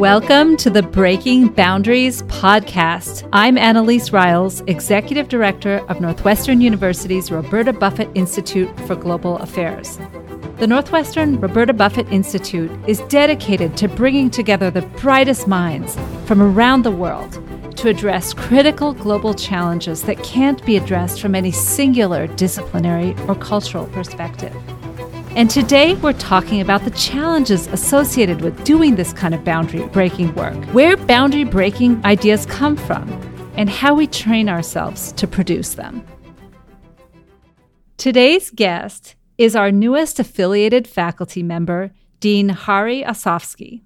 Welcome to the Breaking Boundaries podcast. I'm Annelise Riles, Executive Director of Northwestern University's Roberta Buffett Institute for Global Affairs. The Northwestern Roberta Buffett Institute is dedicated to bringing together the brightest minds from around the world to address critical global challenges that can't be addressed from any singular disciplinary or cultural perspective. And today we're talking about the challenges associated with doing this kind of boundary breaking work, where boundary breaking ideas come from, and how we train ourselves to produce them. Today's guest is our newest affiliated faculty member, Dean Hari Osofsky.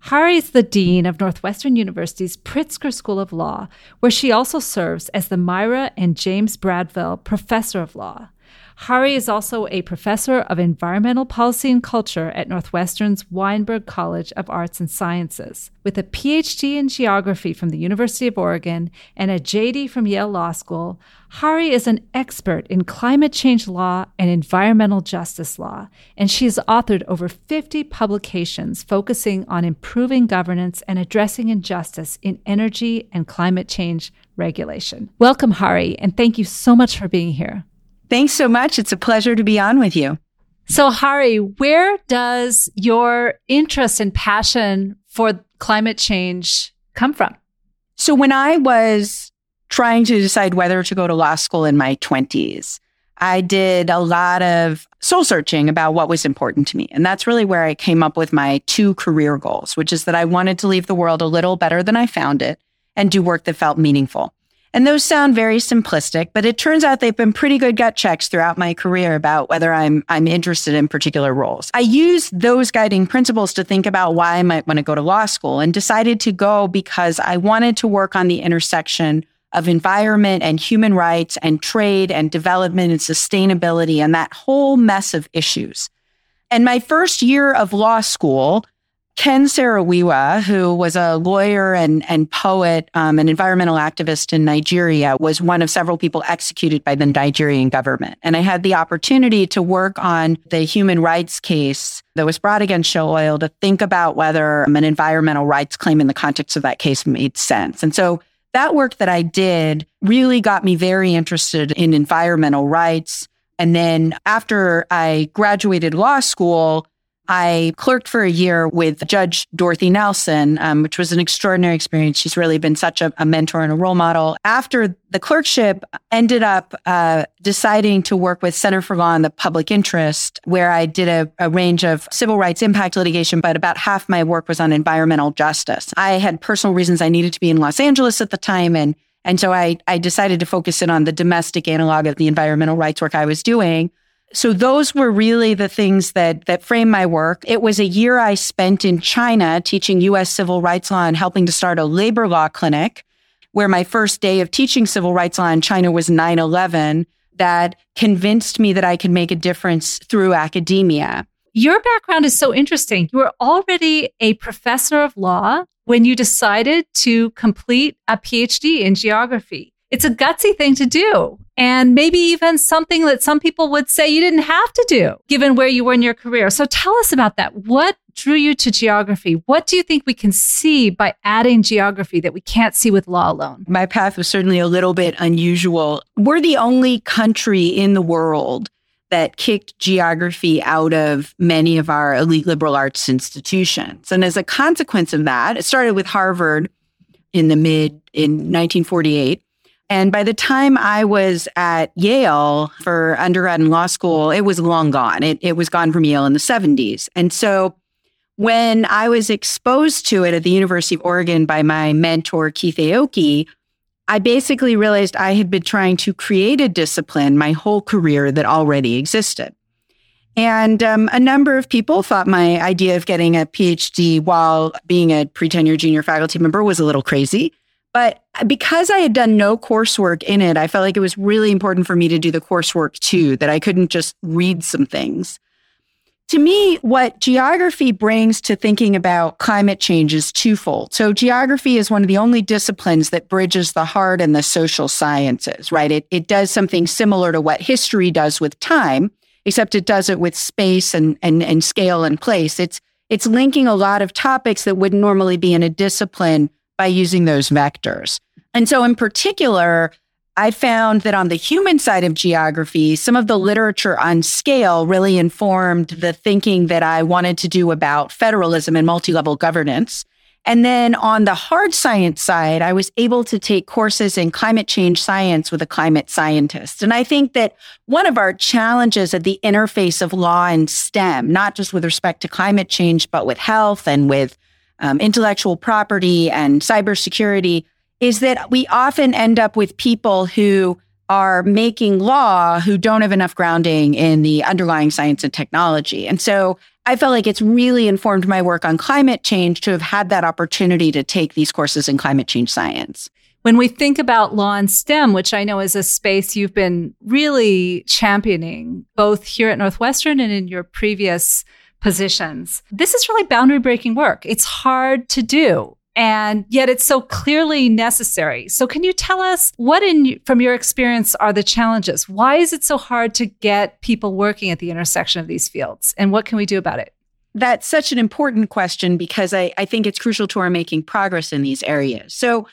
Hari is the Dean of Northwestern University's Pritzker School of Law, where she also serves as the Myra and James Bradwell Professor of Law. Hari is also a professor of environmental policy and culture at Northwestern's Weinberg College of Arts and Sciences. With a PhD in geography from the University of Oregon and a JD from Yale Law School, Hari is an expert in climate change law and environmental justice law, and she has authored over 50 publications focusing on improving governance and addressing injustice in energy and climate change regulation. Welcome, Hari, and thank you so much for being here. Thanks so much. It's a pleasure to be on with you. So, Hari, where does your interest and passion for climate change come from? So, when I was trying to decide whether to go to law school in my 20s, I did a lot of soul searching about what was important to me. And that's really where I came up with my two career goals, which is that I wanted to leave the world a little better than I found it and do work that felt meaningful. And those sound very simplistic, but it turns out they've been pretty good gut checks throughout my career about whether I'm I'm interested in particular roles. I used those guiding principles to think about why I might want to go to law school and decided to go because I wanted to work on the intersection of environment and human rights and trade and development and sustainability and that whole mess of issues. And my first year of law school, Ken Saro-Wiwa, who was a lawyer and, and poet, um, an environmental activist in Nigeria, was one of several people executed by the Nigerian government. And I had the opportunity to work on the human rights case that was brought against Shell Oil to think about whether an environmental rights claim in the context of that case made sense. And so that work that I did really got me very interested in environmental rights. And then after I graduated law school, I clerked for a year with Judge Dorothy Nelson, um, which was an extraordinary experience. She's really been such a, a, mentor and a role model. After the clerkship, ended up uh, deciding to work with Center for Law and the Public Interest, where I did a, a range of civil rights impact litigation, but about half my work was on environmental justice. I had personal reasons I needed to be in Los Angeles at the time, and and so I, I decided to focus in on the domestic analog of the environmental rights work I was doing. So those were really the things that that framed my work. It was a year I spent in China teaching US civil rights law and helping to start a labor law clinic where my first day of teaching civil rights law in China was 9/11 that convinced me that I could make a difference through academia. Your background is so interesting. You were already a professor of law when you decided to complete a PhD in geography. It's a gutsy thing to do and maybe even something that some people would say you didn't have to do given where you were in your career. So tell us about that. What drew you to geography? What do you think we can see by adding geography that we can't see with law alone? My path was certainly a little bit unusual. We're the only country in the world that kicked geography out of many of our elite liberal arts institutions. And as a consequence of that, it started with Harvard in the mid in 1948 and by the time I was at Yale for undergrad and law school, it was long gone. It, it was gone from Yale in the 70s. And so when I was exposed to it at the University of Oregon by my mentor, Keith Aoki, I basically realized I had been trying to create a discipline my whole career that already existed. And um, a number of people thought my idea of getting a PhD while being a pre tenure junior faculty member was a little crazy. But because I had done no coursework in it, I felt like it was really important for me to do the coursework too, that I couldn't just read some things. To me, what geography brings to thinking about climate change is twofold. So, geography is one of the only disciplines that bridges the hard and the social sciences, right? It, it does something similar to what history does with time. except it does it with space and, and, and scale and place. It's, it's linking a lot of topics that wouldn't normally be in a discipline by using those vectors. And so, in particular, I found that on the human side of geography, some of the literature on scale really informed the thinking that I wanted to do about federalism and multi level governance. And then on the hard science side, I was able to take courses in climate change science with a climate scientist. And I think that one of our challenges at the interface of law and STEM, not just with respect to climate change, but with health and with um, intellectual property and cybersecurity, is that we often end up with people who are making law who don't have enough grounding in the underlying science and technology. And so I felt like it's really informed my work on climate change to have had that opportunity to take these courses in climate change science. When we think about law and STEM, which I know is a space you've been really championing, both here at Northwestern and in your previous positions, this is really boundary breaking work. It's hard to do and yet it's so clearly necessary. So can you tell us what in from your experience are the challenges? Why is it so hard to get people working at the intersection of these fields and what can we do about it? That's such an important question because I, I think it's crucial to our making progress in these areas. So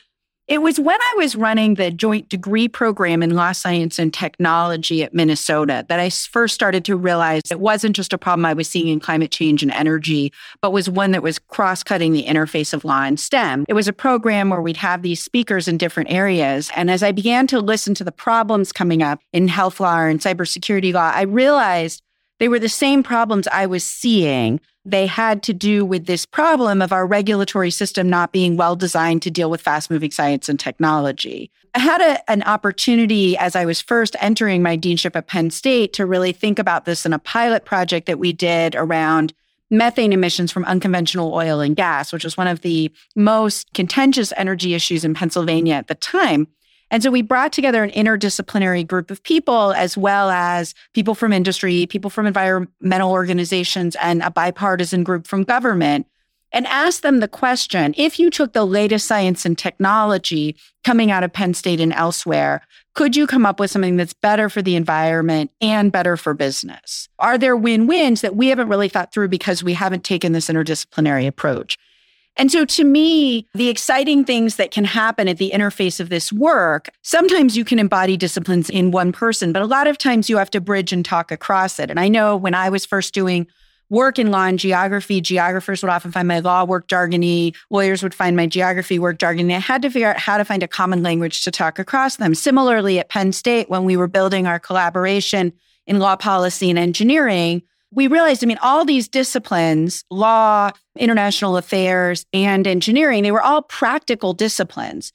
it was when I was running the joint degree program in law science and technology at Minnesota that I first started to realize it wasn't just a problem I was seeing in climate change and energy, but was one that was cross cutting the interface of law and STEM. It was a program where we'd have these speakers in different areas. And as I began to listen to the problems coming up in health law and cybersecurity law, I realized they were the same problems I was seeing they had to do with this problem of our regulatory system not being well designed to deal with fast moving science and technology. I had a, an opportunity as I was first entering my deanship at Penn State to really think about this in a pilot project that we did around methane emissions from unconventional oil and gas, which was one of the most contentious energy issues in Pennsylvania at the time. And so we brought together an interdisciplinary group of people, as well as people from industry, people from environmental organizations, and a bipartisan group from government, and asked them the question if you took the latest science and technology coming out of Penn State and elsewhere, could you come up with something that's better for the environment and better for business? Are there win wins that we haven't really thought through because we haven't taken this interdisciplinary approach? And so to me, the exciting things that can happen at the interface of this work, sometimes you can embody disciplines in one person, but a lot of times you have to bridge and talk across it. And I know when I was first doing work in law and geography, geographers would often find my law work jargony, lawyers would find my geography work jargony. I had to figure out how to find a common language to talk across them. Similarly, at Penn State, when we were building our collaboration in law policy and engineering, we realized, I mean, all these disciplines, law, international affairs, and engineering, they were all practical disciplines.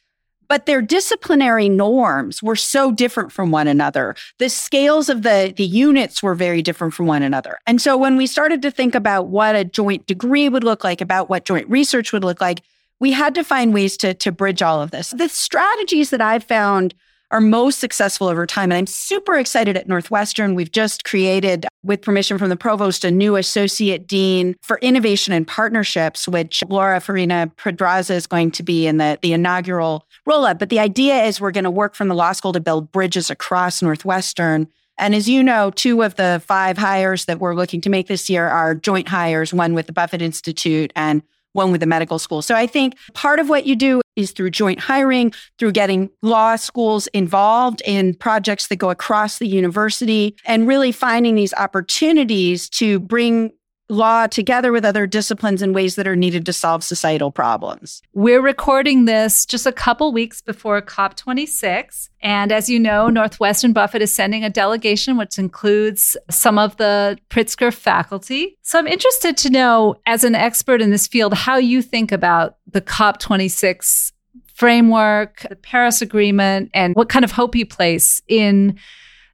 But their disciplinary norms were so different from one another. The scales of the, the units were very different from one another. And so when we started to think about what a joint degree would look like, about what joint research would look like, we had to find ways to, to bridge all of this. The strategies that I've found are most successful over time. And I'm super excited at Northwestern. We've just created, with permission from the provost, a new associate dean for innovation and partnerships, which Laura Farina Pedraza is going to be in the, the inaugural roll up. But the idea is we're going to work from the law school to build bridges across Northwestern. And as you know, two of the five hires that we're looking to make this year are joint hires, one with the Buffett Institute and one with the medical school. So I think part of what you do is through joint hiring, through getting law schools involved in projects that go across the university, and really finding these opportunities to bring law together with other disciplines in ways that are needed to solve societal problems. We're recording this just a couple weeks before COP26. And as you know, Northwestern Buffett is sending a delegation, which includes some of the Pritzker faculty. So I'm interested to know, as an expert in this field, how you think about the COP26 framework, the Paris Agreement, and what kind of hope you place in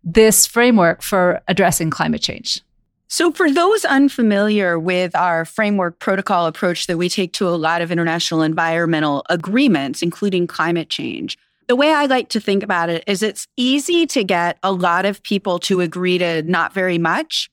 this framework for addressing climate change. So, for those unfamiliar with our framework protocol approach that we take to a lot of international environmental agreements, including climate change, the way I like to think about it is it's easy to get a lot of people to agree to not very much.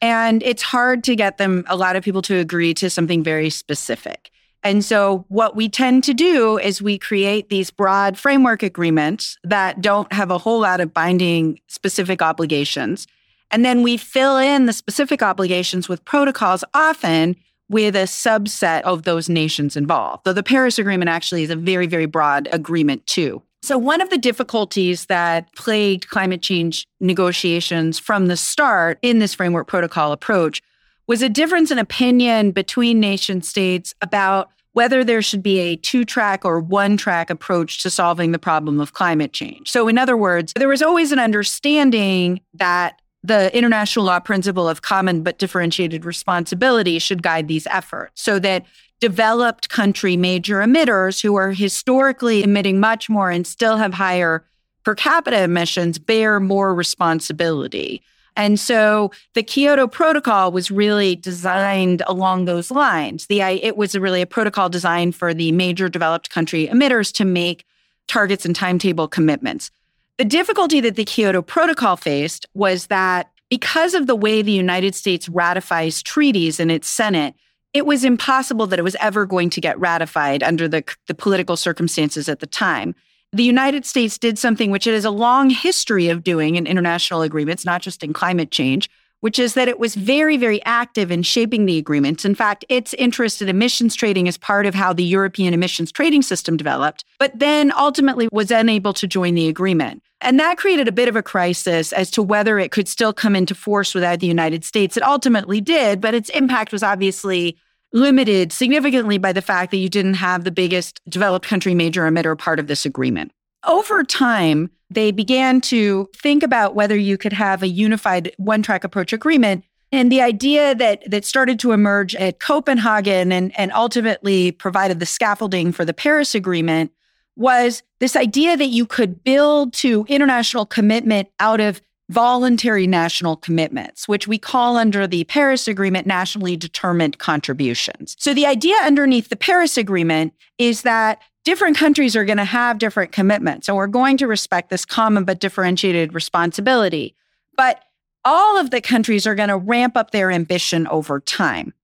And it's hard to get them, a lot of people to agree to something very specific. And so, what we tend to do is we create these broad framework agreements that don't have a whole lot of binding specific obligations. And then we fill in the specific obligations with protocols, often with a subset of those nations involved. Though the Paris Agreement actually is a very, very broad agreement, too. So, one of the difficulties that plagued climate change negotiations from the start in this framework protocol approach was a difference in opinion between nation states about whether there should be a two track or one track approach to solving the problem of climate change. So, in other words, there was always an understanding that the international law principle of common but differentiated responsibility should guide these efforts so that developed country major emitters who are historically emitting much more and still have higher per capita emissions bear more responsibility. And so the Kyoto Protocol was really designed along those lines. The it was really a protocol designed for the major developed country emitters to make targets and timetable commitments. The difficulty that the Kyoto Protocol faced was that because of the way the United States ratifies treaties in its Senate, it was impossible that it was ever going to get ratified under the, the political circumstances at the time. The United States did something which it has a long history of doing in international agreements, not just in climate change, which is that it was very, very active in shaping the agreements. In fact, its interest in emissions trading is part of how the European emissions trading system developed, but then ultimately was unable to join the agreement. And that created a bit of a crisis as to whether it could still come into force without the United States. It ultimately did, but its impact was obviously limited significantly by the fact that you didn't have the biggest developed country major emitter part of this agreement. Over time, they began to think about whether you could have a unified one track approach agreement. And the idea that, that started to emerge at Copenhagen and, and ultimately provided the scaffolding for the Paris Agreement was this idea that you could build to international commitment out of voluntary national commitments, which we call under the Paris Agreement nationally determined contributions. So the idea underneath the Paris Agreement is that different countries are going to have different commitments, and we're going to respect this common but differentiated responsibility. But all of the countries are going to ramp up their ambition over time.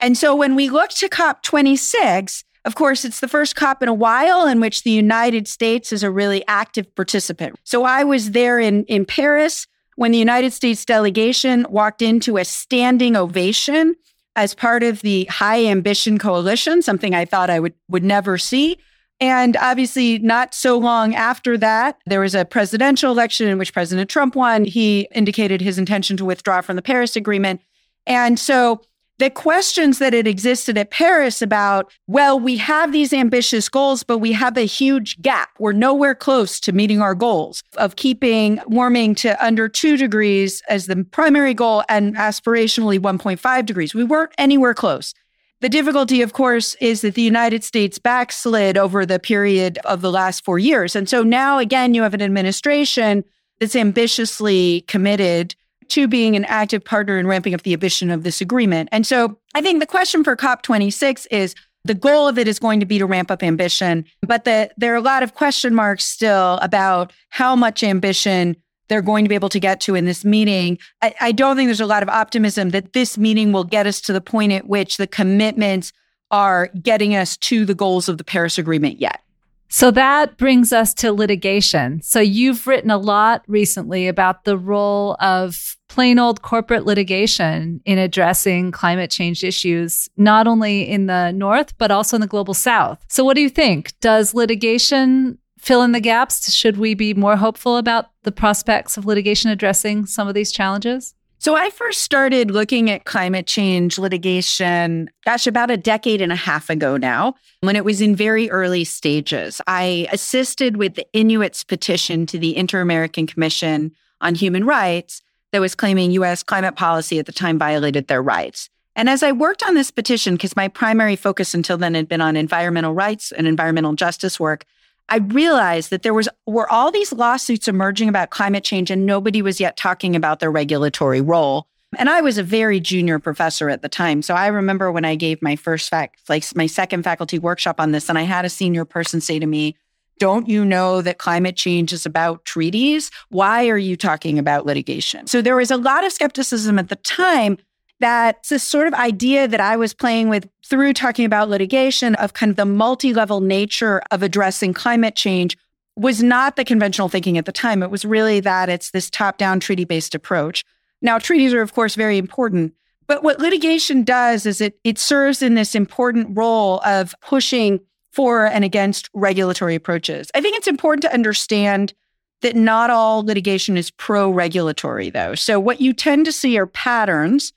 And so when we look to COP26, of course, it's the first COP in a while in which the United States is a really active participant. So I was there in, in Paris when the United States delegation walked into a standing ovation as part of the High Ambition Coalition, something I thought I would, would never see. And obviously, not so long after that, there was a presidential election in which President Trump won. He indicated his intention to withdraw from the Paris Agreement. And so the questions that had existed at Paris about, well, we have these ambitious goals, but we have a huge gap. We're nowhere close to meeting our goals of keeping warming to under two degrees as the primary goal and aspirationally 1.5 degrees. We weren't anywhere close. The difficulty, of course, is that the United States backslid over the period of the last four years. And so now, again, you have an administration that's ambitiously committed to being an active partner in ramping up the ambition of this agreement. And so I think the question for COP26 is the goal of it is going to be to ramp up ambition, but the, there are a lot of question marks still about how much ambition they're going to be able to get to in this meeting. I, I don't think there's a lot of optimism that this meeting will get us to the point at which the commitments are getting us to the goals of the Paris Agreement yet. So that brings us to litigation. So you've written a lot recently about the role of plain old corporate litigation in addressing climate change issues, not only in the North, but also in the global South. So what do you think? Does litigation fill in the gaps? Should we be more hopeful about the prospects of litigation addressing some of these challenges? So I first started looking at climate change litigation, gosh, about a decade and a half ago now, when it was in very early stages. I assisted with the Inuits petition to the Inter American Commission on Human Rights that was claiming US climate policy at the time violated their rights. And as I worked on this petition, because my primary focus until then had been on environmental rights and environmental justice work, I realized that there was were all these lawsuits emerging about climate change and nobody was yet talking about their regulatory role. And I was a very junior professor at the time. So I remember when I gave my first like my second faculty workshop on this, and I had a senior person say to me, Don't you know that climate change is about treaties? Why are you talking about litigation? So there was a lot of skepticism at the time that this sort of idea that I was playing with through talking about litigation of kind of the multi level nature of addressing climate change was not the conventional thinking at the time. It was really that it's this top down treaty based approach. Now, treaties are, of course, very important. But what litigation does is it, it serves in this important role of pushing for and against regulatory approaches. I think it's important to understand that not all litigation is pro regulatory, though. So, what you tend to see are patterns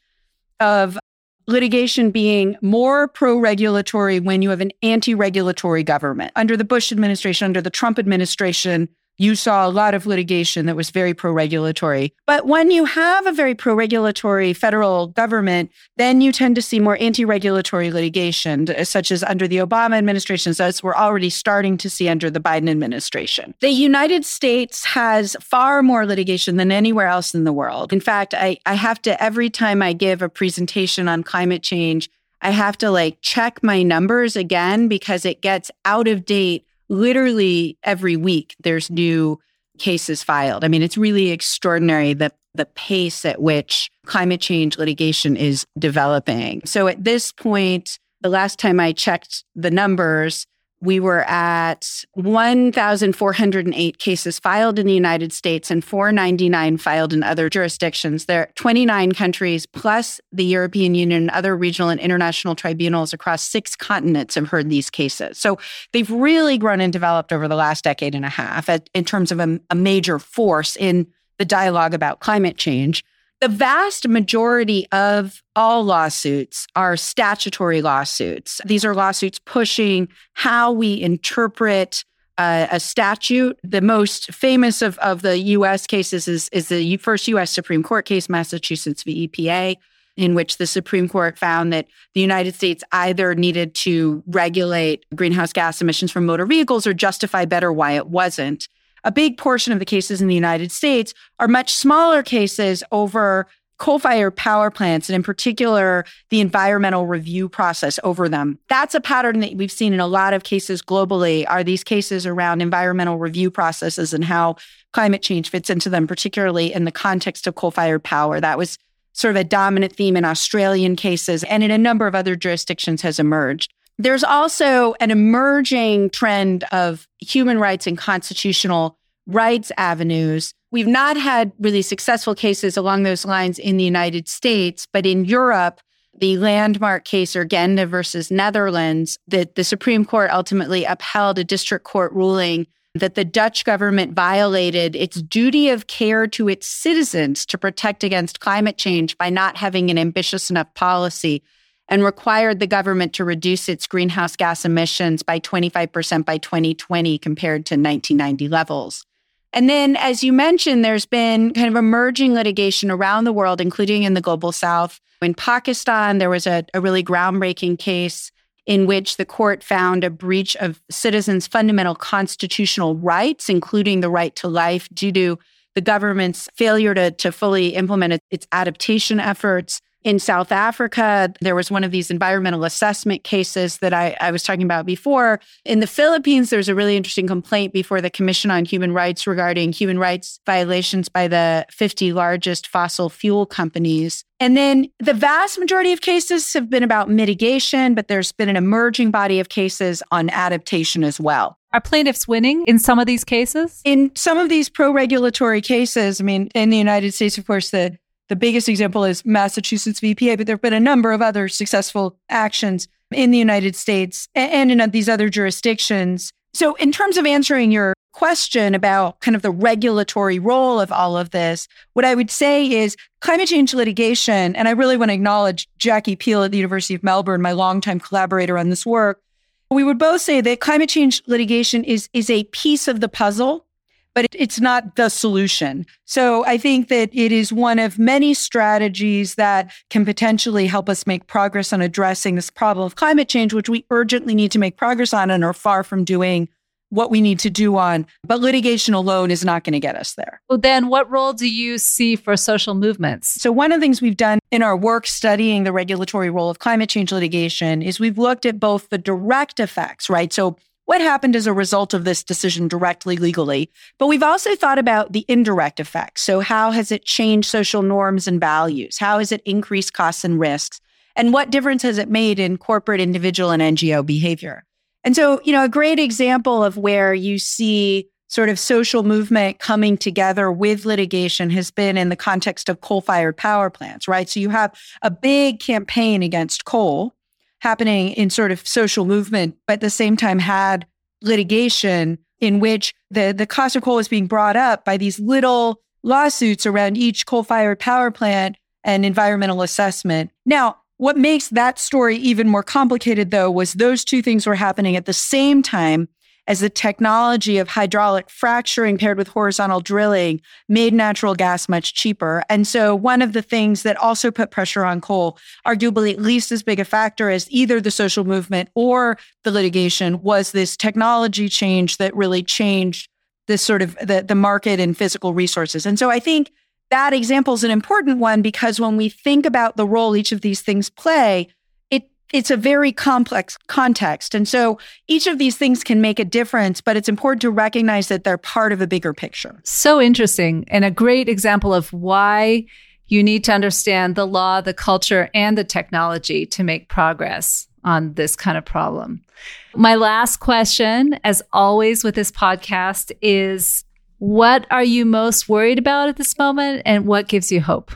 of litigation being more pro regulatory when you have an anti regulatory government. Under the Bush administration, under the Trump administration, you saw a lot of litigation that was very pro regulatory. But when you have a very pro regulatory federal government, then you tend to see more anti regulatory litigation, uh, such as under the Obama administration, as we're already starting to see under the Biden administration. The United States has far more litigation than anywhere else in the world. In fact, I, I have to, every time I give a presentation on climate change, I have to like check my numbers again because it gets out of date literally every week there's new cases filed. I mean, it's really extraordinary the the pace at which climate change litigation is developing. So at this point, the last time I checked the numbers, we were at 1,408 cases filed in the United States and 499 filed in other jurisdictions. There are 29 countries plus the European Union and other regional and international tribunals across six continents have heard these cases. So they've really grown and developed over the last decade and a half in terms of a, a major force in the dialogue about climate change. The vast majority of all lawsuits are statutory lawsuits. These are lawsuits pushing how we interpret uh, a statute. The most famous of, of the US cases is, is the first US Supreme Court case, Massachusetts v. EPA, in which the Supreme Court found that the United States either needed to regulate greenhouse gas emissions from motor vehicles or justify better why it wasn't a big portion of the cases in the United States are much smaller cases over coal-fired power plants and in particular the environmental review process over them. That's a pattern that we've seen in a lot of cases globally. Are these cases around environmental review processes and how climate change fits into them particularly in the context of coal-fired power? That was sort of a dominant theme in australian cases and in a number of other jurisdictions has emerged there's also an emerging trend of human rights and constitutional rights avenues. We've not had really successful cases along those lines in the United States, but in Europe, the landmark case Urgenda versus Netherlands, that the Supreme Court ultimately upheld a district court ruling that the Dutch government violated its duty of care to its citizens to protect against climate change by not having an ambitious enough policy and required the government to reduce its greenhouse gas emissions by 25% by 2020 compared to 1990 levels. And then, as you mentioned, there's been kind of emerging litigation around the world, including in the global south. In Pakistan, there was a, a really groundbreaking case in which the court found a breach of citizens' fundamental constitutional rights, including the right to life, due to the government's failure to, to fully implement its adaptation efforts. In South Africa, there was one of these environmental assessment cases that I, I, was talking about before. In the Philippines, there was a really interesting complaint before the Commission on Human Rights regarding human rights violations by the 50 largest fossil fuel companies. And then the vast majority of cases have been about mitigation, but there's been an emerging body of cases on adaptation as well. Are plaintiffs winning in some of these cases? In some of these pro regulatory cases, I mean, in the United States, of course, the the biggest example is Massachusetts v. EPA, but there have been a number of other successful actions in the United States and in these other jurisdictions. So, in terms of answering your question about kind of the regulatory role of all of this, what I would say is climate change litigation, and I really want to acknowledge Jackie Peel at the University of Melbourne, my longtime collaborator on this work. We would both say that climate change litigation is, is a piece of the puzzle but it's not the solution. So I think that it is one of many strategies that can potentially help us make progress on addressing this problem of climate change, which we urgently need to make progress on and are far from doing what we need to do on. But litigation alone is not going to get us there. Well, then what role do you see for social movements? So, one of the things we've done in our work studying the regulatory role of climate change litigation is we've looked at both the direct effects, right? So, what happened as a result of this decision directly legally. But we've also thought about the indirect effects. So, how has it changed social norms and values? How has it increased costs and risks? And what difference has it made in corporate, individual, and NGO behavior? And so, you know, a great example of where you see sort of social movement coming together with litigation has been in the context of coal fired power plants, right? So you have a big campaign against coal happening in sort of social movement, but at the same time had litigation in which the, the cost of coal is being brought up by these little lawsuits around each coal fired power plant and environmental assessment. Now, what makes that story even more complicated, though, was those two things were happening at the same time as the technology of hydraulic fracturing paired with horizontal drilling made natural gas much cheaper. And so, one of the things that also put pressure on coal, arguably at least as big a factor as either the social movement or the litigation, was this technology change that really changed this sort of the, the market and physical resources. And so, I think that example is an important one because when we think about the role each of these things play, it's a very complex context. And so each of these things can make a difference, but it's important to recognize that they're part of a bigger picture. So interesting and a great example of why you need to understand the law, the culture, and the technology to make progress on this kind of problem. My last question, as always with this podcast, is what are you most worried about at this moment and what gives you hope?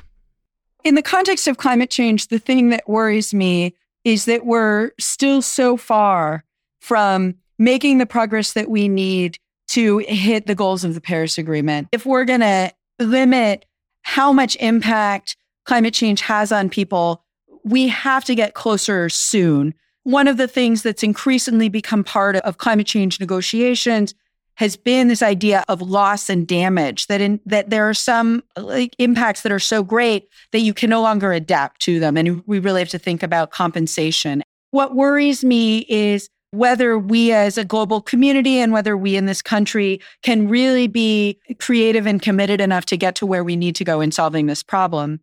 In the context of climate change, the thing that worries me is that we're still so far from making the progress that we need to hit the goals of the Paris Agreement. If we're going to limit how much impact climate change has on people, we have to get closer soon. One of the things that's increasingly become part of climate change negotiations has been this idea of loss and damage that in that there are some like impacts that are so great that you can no longer adapt to them. And we really have to think about compensation. What worries me is whether we as a global community and whether we in this country can really be creative and committed enough to get to where we need to go in solving this problem.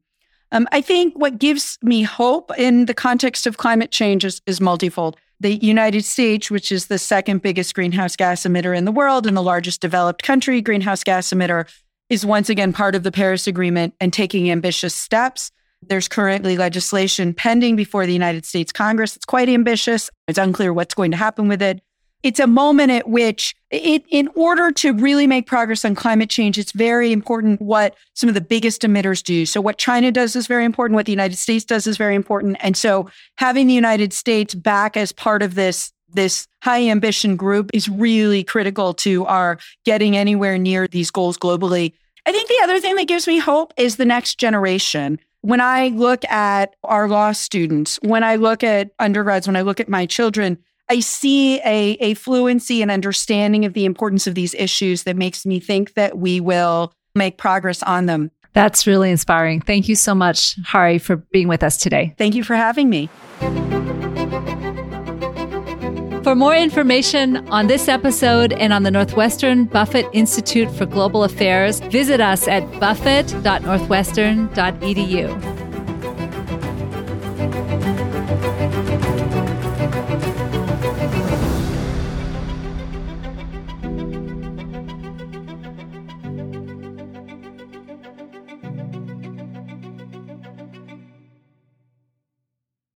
Um, i think what gives me hope in the context of climate change is, is multifold the United States, which is the second biggest greenhouse gas emitter in the world and the largest developed country greenhouse gas emitter, is once again part of the Paris Agreement and taking ambitious steps. There's currently legislation pending before the United States Congress. It's quite ambitious. It's unclear what's going to happen with it it's a moment at which it, in order to really make progress on climate change, it's very important what some of the biggest emitters do. So what China does is very important. What the United States does is very important. And so having the United States back as part of this this high ambition group is really critical to our getting anywhere near these goals globally. I think the other thing that gives me hope is the next generation. When I look at our law students, when I look at undergrads, when I look at my children, I see a, a fluency and understanding of the importance of these issues that makes me think that we will make progress on them. That's really inspiring. Thank you so much, Hari, for being with us today. Thank you for having me. For more information on this episode and on the Northwestern Buffett Institute for Global Affairs, visit us at buffett.northwestern.edu.